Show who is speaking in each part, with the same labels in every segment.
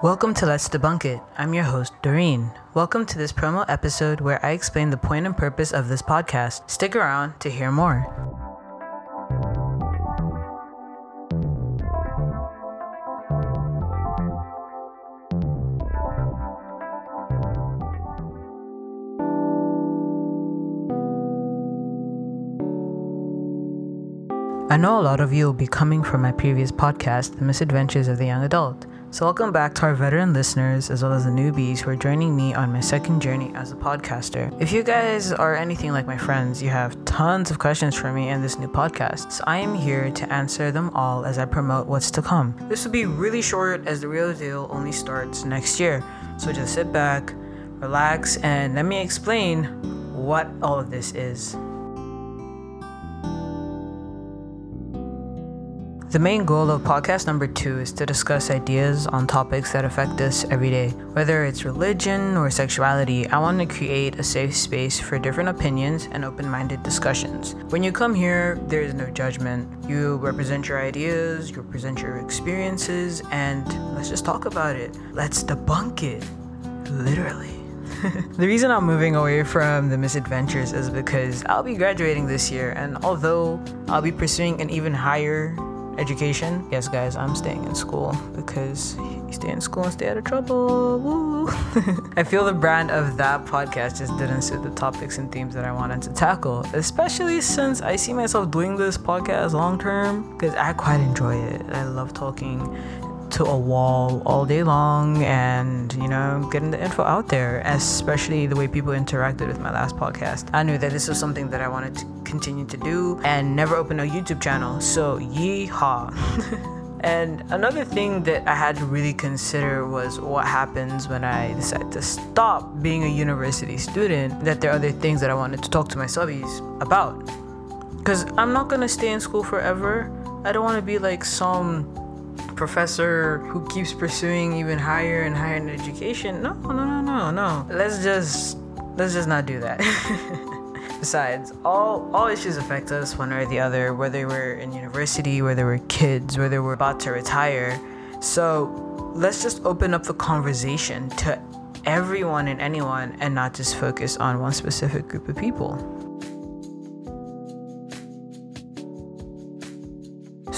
Speaker 1: Welcome to Let's Debunk It. I'm your host, Doreen. Welcome to this promo episode where I explain the point and purpose of this podcast. Stick around to hear more. I know a lot of you will be coming from my previous podcast, The Misadventures of the Young Adult. So, welcome back to our veteran listeners as well as the newbies who are joining me on my second journey as a podcaster. If you guys are anything like my friends, you have tons of questions for me in this new podcast. So, I am here to answer them all as I promote what's to come. This will be really short as the real deal only starts next year. So, just sit back, relax, and let me explain what all of this is. The main goal of podcast number two is to discuss ideas on topics that affect us every day. Whether it's religion or sexuality, I want to create a safe space for different opinions and open minded discussions. When you come here, there is no judgment. You represent your ideas, you represent your experiences, and let's just talk about it. Let's debunk it. Literally. the reason I'm moving away from the misadventures is because I'll be graduating this year, and although I'll be pursuing an even higher education. Yes, guys, I'm staying in school because you stay in school and stay out of trouble. Woo. I feel the brand of that podcast just didn't suit the topics and themes that I wanted to tackle, especially since I see myself doing this podcast long term because I quite enjoy it. I love talking to a wall all day long and you know getting the info out there especially the way people interacted with my last podcast i knew that this was something that i wanted to continue to do and never open a youtube channel so yeehaw And another thing that I had to really consider was what happens when I decide to stop being a university student. That there are other things that I wanted to talk to my subbies about. Because I'm not gonna stay in school forever. I don't wanna be like some professor who keeps pursuing even higher and higher in education. No, no, no, no, no. Let's just let's just not do that. Besides, all all issues affect us one way or the other, whether we're in university, whether we're kids, whether we're about to retire. So let's just open up the conversation to everyone and anyone and not just focus on one specific group of people.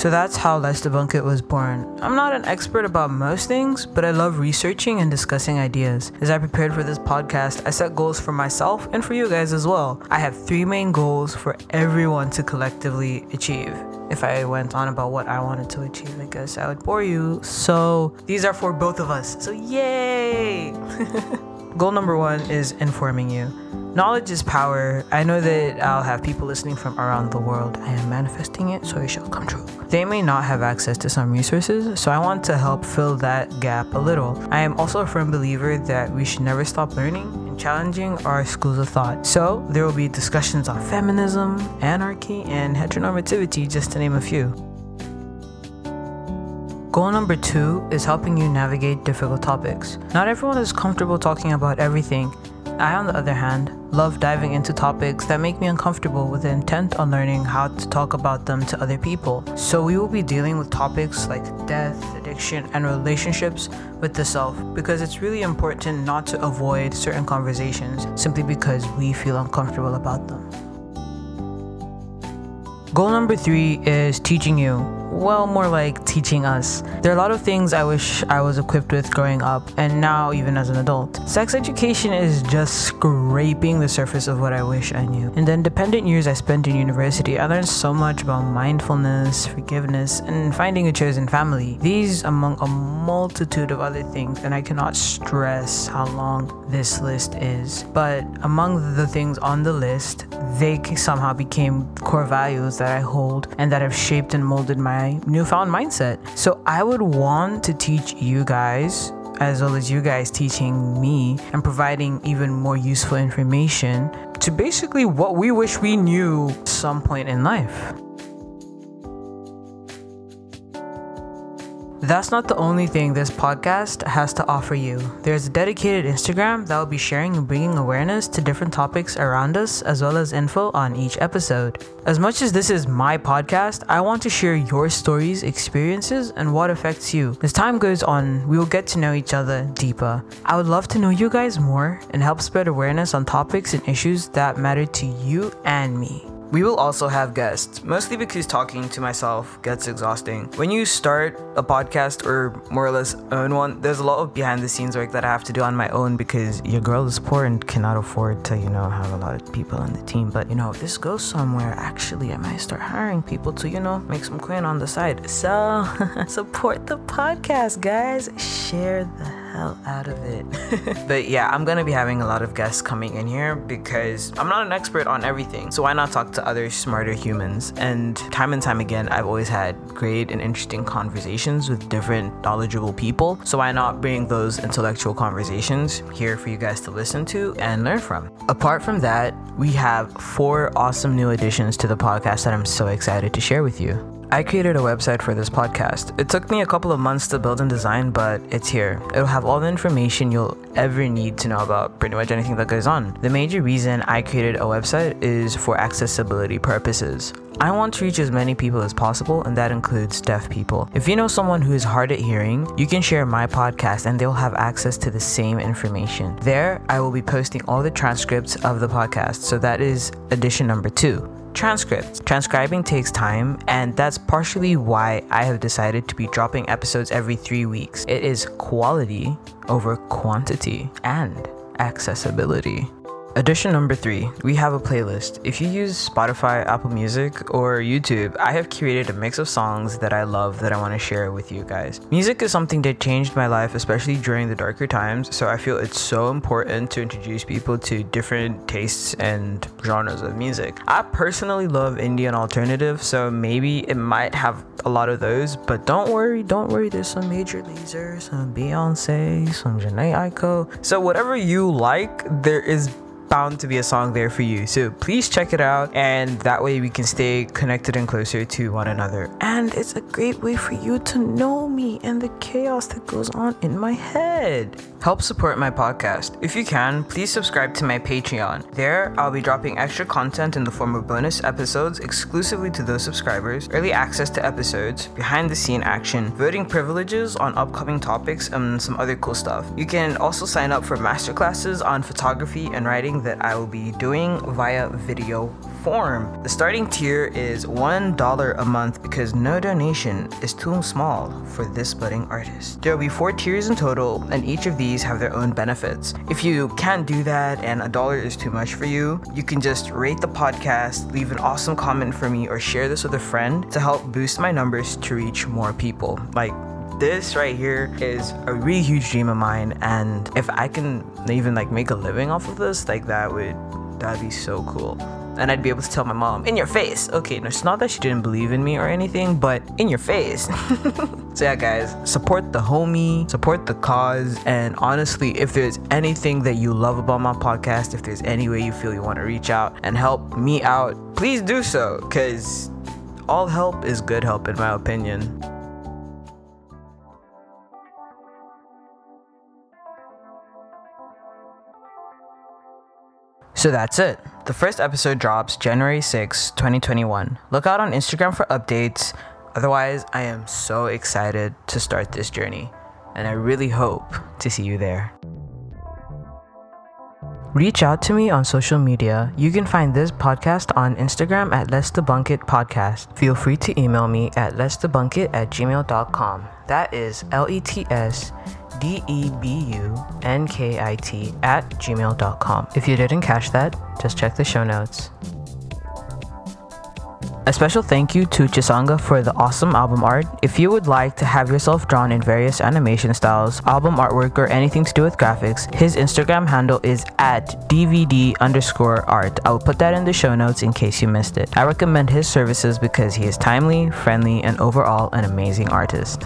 Speaker 1: So that's how Let's Debunk It was born. I'm not an expert about most things, but I love researching and discussing ideas. As I prepared for this podcast, I set goals for myself and for you guys as well. I have three main goals for everyone to collectively achieve. If I went on about what I wanted to achieve, I guess I would bore you. So these are for both of us. So yay! Goal number one is informing you. Knowledge is power. I know that I'll have people listening from around the world. I am manifesting it, so it shall come true. They may not have access to some resources, so I want to help fill that gap a little. I am also a firm believer that we should never stop learning and challenging our schools of thought. So there will be discussions on feminism, anarchy, and heteronormativity, just to name a few. Goal number two is helping you navigate difficult topics. Not everyone is comfortable talking about everything. I, on the other hand, love diving into topics that make me uncomfortable with the intent on learning how to talk about them to other people. So, we will be dealing with topics like death, addiction, and relationships with the self because it's really important not to avoid certain conversations simply because we feel uncomfortable about them. Goal number three is teaching you well, more like teaching us. There are a lot of things I wish I was equipped with growing up, and now even as an adult. Sex education is just scraping the surface of what I wish I knew. In the independent years I spent in university, I learned so much about mindfulness, forgiveness, and finding a chosen family. These among a multitude of other things, and I cannot stress how long this list is. But among the things on the list, they somehow became core values that I hold and that have shaped and molded my my newfound mindset. So I would want to teach you guys as well as you guys teaching me and providing even more useful information to basically what we wish we knew some point in life. That's not the only thing this podcast has to offer you. There's a dedicated Instagram that will be sharing and bringing awareness to different topics around us, as well as info on each episode. As much as this is my podcast, I want to share your stories, experiences, and what affects you. As time goes on, we will get to know each other deeper. I would love to know you guys more and help spread awareness on topics and issues that matter to you and me. We will also have guests, mostly because talking to myself gets exhausting. When you start a podcast or more or less own one, there's a lot of behind the scenes work that I have to do on my own because your girl is poor and cannot afford to, you know, have a lot of people on the team. But, you know, if this goes somewhere, actually, I might start hiring people to, you know, make some coin on the side. So, support the podcast, guys. Share the hell out of it. but yeah, I'm gonna be having a lot of guests coming in here because I'm not an expert on everything. So why not talk to other smarter humans? And time and time again, I've always had great and interesting conversations with different knowledgeable people. So why not bring those intellectual conversations here for you guys to listen to and learn from? Apart from that, we have four awesome new additions to the podcast that I'm so excited to share with you. I created a website for this podcast. It took me a couple of months to build and design, but it's here. It'll have all the information you'll ever need to know about pretty much anything that goes on. The major reason I created a website is for accessibility purposes. I want to reach as many people as possible, and that includes deaf people. If you know someone who is hard at hearing, you can share my podcast and they'll have access to the same information. There, I will be posting all the transcripts of the podcast, so that is edition number two transcripts. Transcribing takes time, and that's partially why I have decided to be dropping episodes every three weeks. It is quality over quantity and accessibility. Addition number three, we have a playlist. If you use Spotify, Apple Music, or YouTube, I have curated a mix of songs that I love that I want to share with you guys. Music is something that changed my life, especially during the darker times, so I feel it's so important to introduce people to different tastes and genres of music. I personally love Indian alternative, so maybe it might have a lot of those, but don't worry, don't worry, there's some Major Lazer, some Beyonce, some Jhené Aiko. So whatever you like, there is bound to be a song there for you. So please check it out, and that way we can stay connected and closer to one another. And it's a great way for you to know me and the chaos that goes on in my head. Help support my podcast. If you can, please subscribe to my Patreon. There, I'll be dropping extra content in the form of bonus episodes exclusively to those subscribers, early access to episodes, behind the scene action, voting privileges on upcoming topics, and some other cool stuff. You can also sign up for masterclasses on photography and writing that I will be doing via video form. The starting tier is $1 a month because no donation is too small for this budding artist. There will be four tiers in total, and each of these have their own benefits. If you can't do that and a dollar is too much for you, you can just rate the podcast, leave an awesome comment for me, or share this with a friend to help boost my numbers to reach more people. Like, this right here is a really huge dream of mine and if i can even like make a living off of this like that would that'd be so cool and I'd be able to tell my mom in your face. Okay, no, it's not that she didn't believe in me or anything, but in your face. so yeah, guys, support the homie, support the cause, and honestly, if there's anything that you love about my podcast, if there's any way you feel you want to reach out and help me out, please do so, because all help is good help, in my opinion. So that's it. The first episode drops January 6, 2021. Look out on Instagram for updates. Otherwise, I am so excited to start this journey, and I really hope to see you there. Reach out to me on social media. You can find this podcast on Instagram at Let's Debunk It Podcast. Feel free to email me at Let's Debunk It at gmail.com. That is L E T S D E B U N K I T at gmail.com. If you didn't catch that, just check the show notes. A special thank you to Chisanga for the awesome album art. If you would like to have yourself drawn in various animation styles, album artwork, or anything to do with graphics, his Instagram handle is at DVD underscore art. I will put that in the show notes in case you missed it. I recommend his services because he is timely, friendly, and overall an amazing artist.